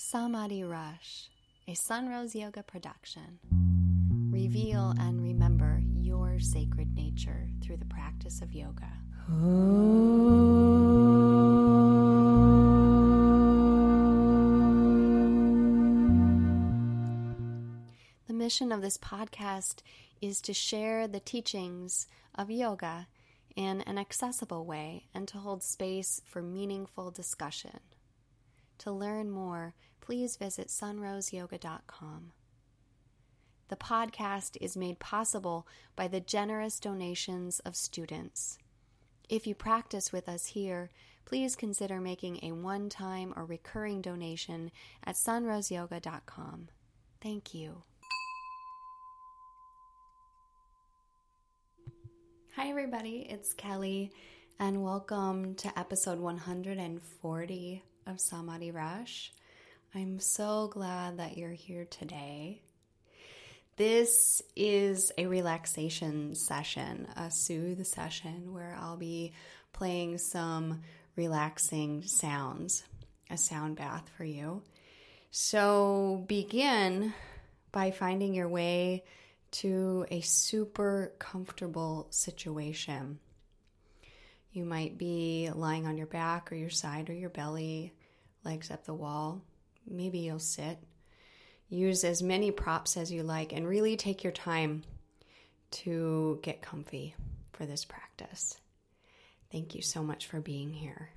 Samadhi Rush, a Sunrose Yoga production. Reveal and remember your sacred nature through the practice of yoga. The mission of this podcast is to share the teachings of yoga in an accessible way and to hold space for meaningful discussion. To learn more, please visit sunroseyoga.com. The podcast is made possible by the generous donations of students. If you practice with us here, please consider making a one time or recurring donation at sunroseyoga.com. Thank you. Hi, everybody, it's Kelly, and welcome to episode 140 of Samadhi Rush. I'm so glad that you're here today. This is a relaxation session, a soothe session where I'll be playing some relaxing sounds, a sound bath for you. So begin by finding your way to a super comfortable situation. You might be lying on your back or your side or your belly, legs up the wall. Maybe you'll sit. Use as many props as you like and really take your time to get comfy for this practice. Thank you so much for being here.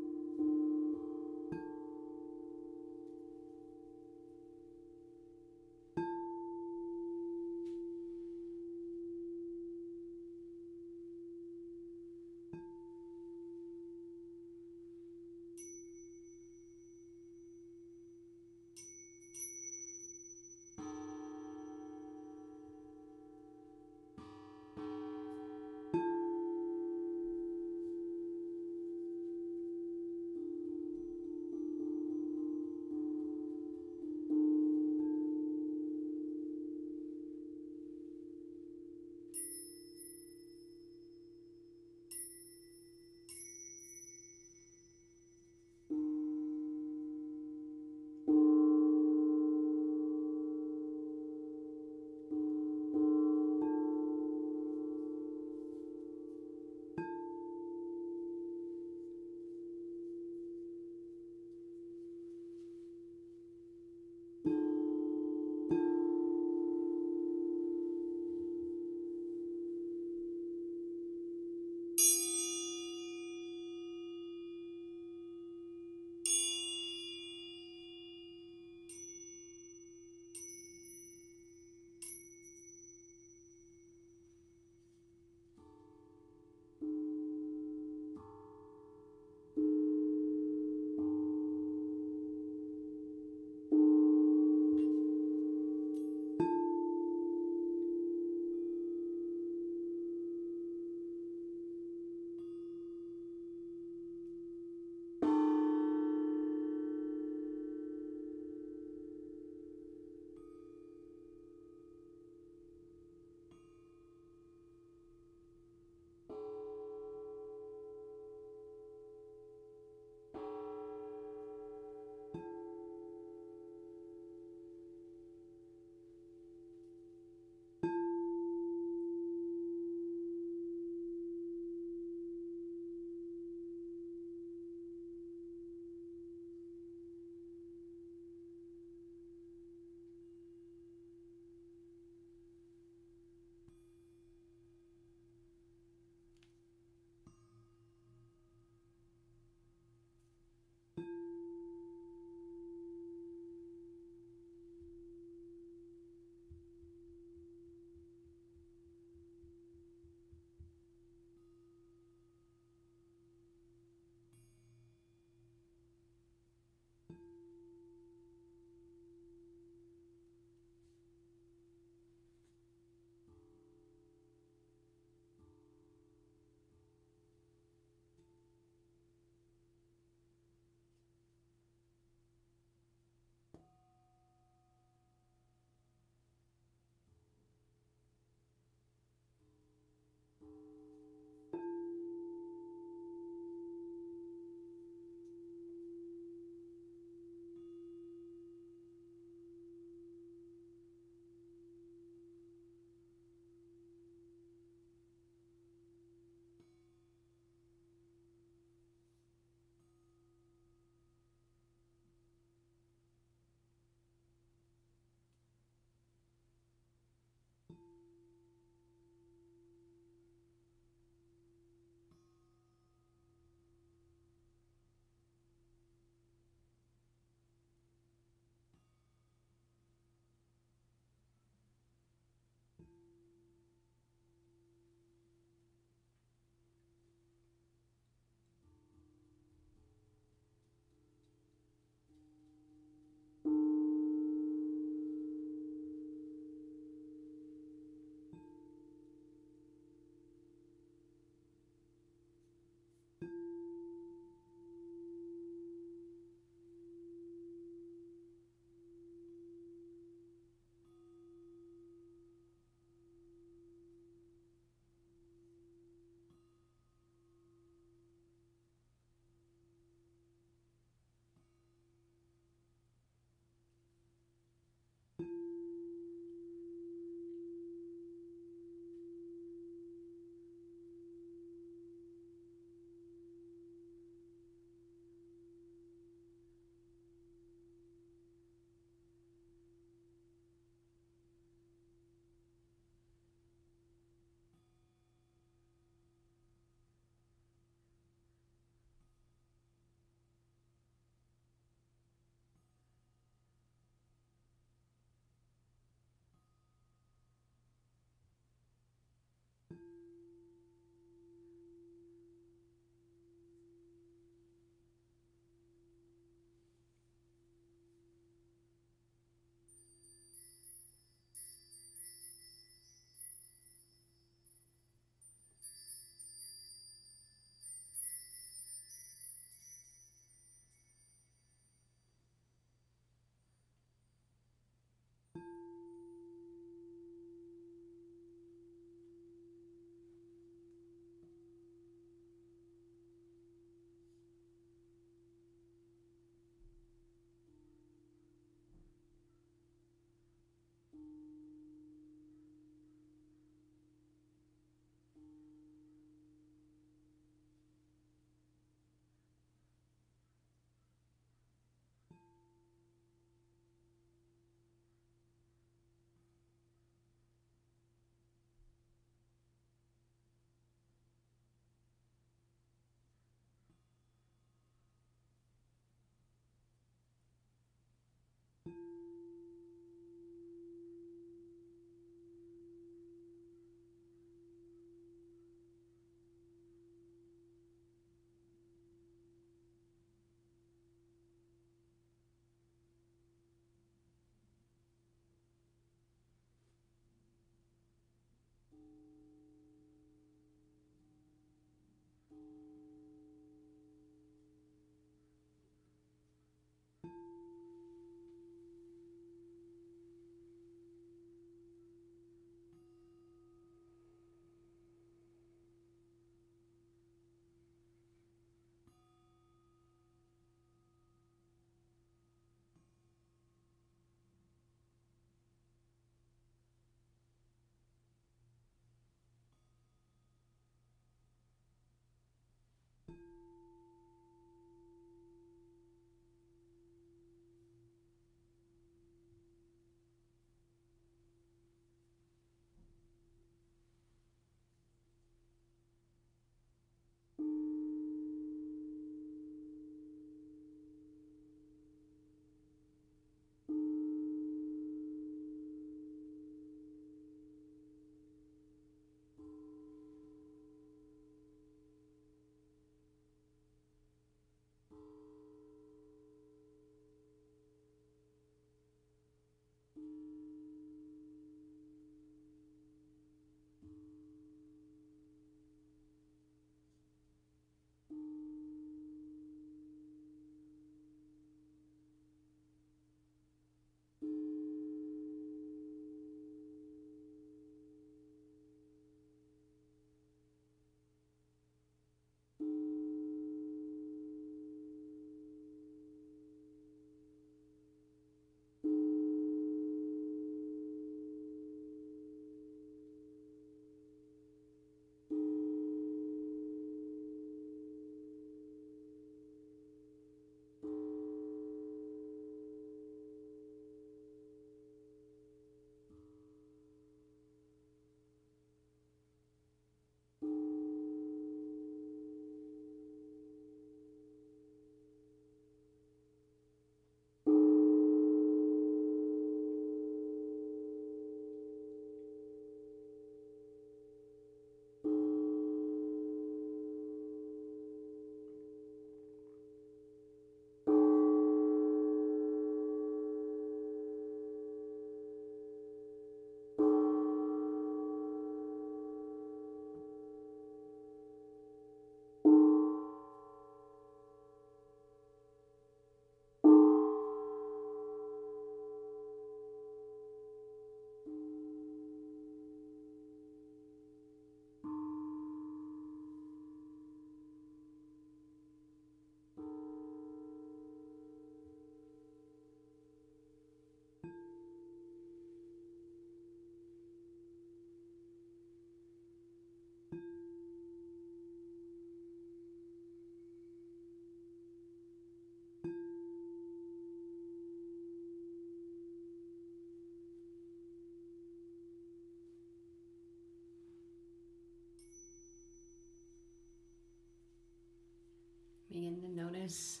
Notice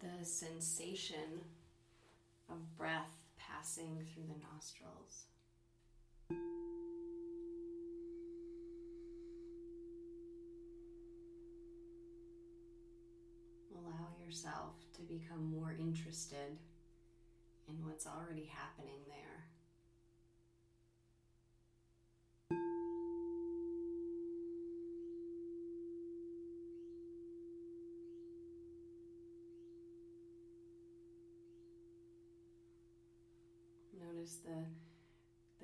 the sensation of breath passing through the nostrils. Allow yourself to become more interested in what's already happening there. Notice the,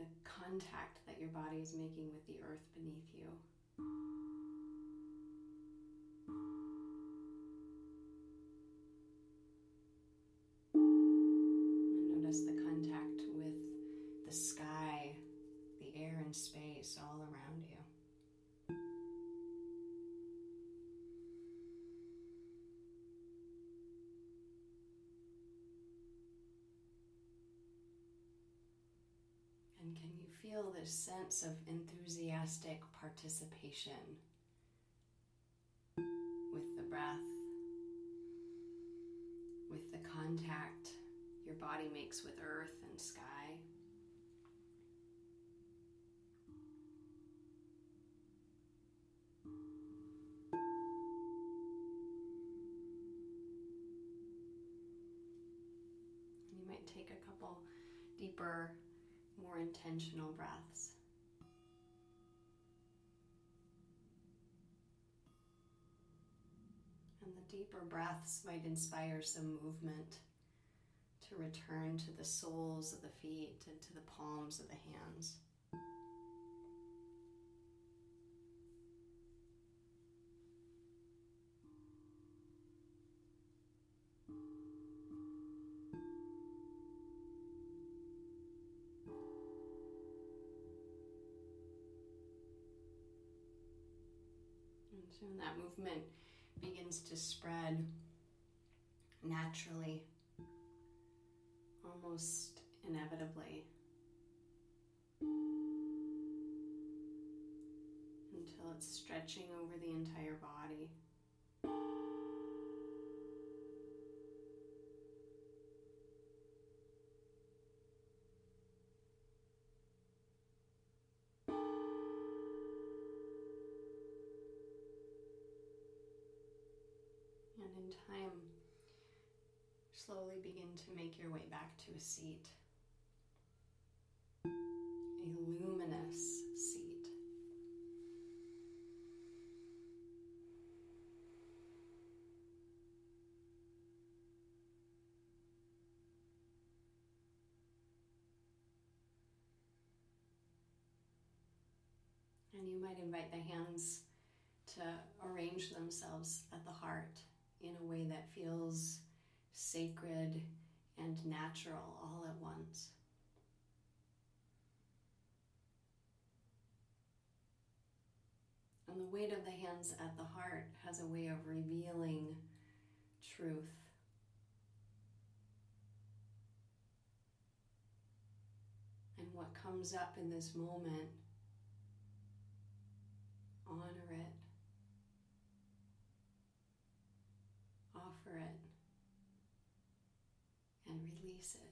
the contact that your body is making with the earth beneath you. And can you feel this sense of enthusiastic participation with the breath, with the contact your body makes with earth and sky? You might take a couple deeper more intentional breaths. And the deeper breaths might inspire some movement to return to the soles of the feet and to the palms of the hands. So that movement begins to spread naturally, almost inevitably, until it's stretching over the entire body. In time, slowly begin to make your way back to a seat. A luminous seat. And you might invite the hands to arrange themselves at the heart in a way that feels sacred and natural all at once. And the weight of the hands at the heart has a way of revealing truth. And what comes up in this moment, honor it. It and release it.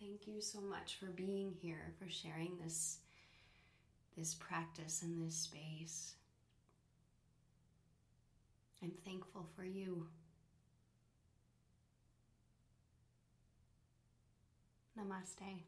Thank you so much for being here, for sharing this, this practice in this space. I'm thankful for you. Namaste.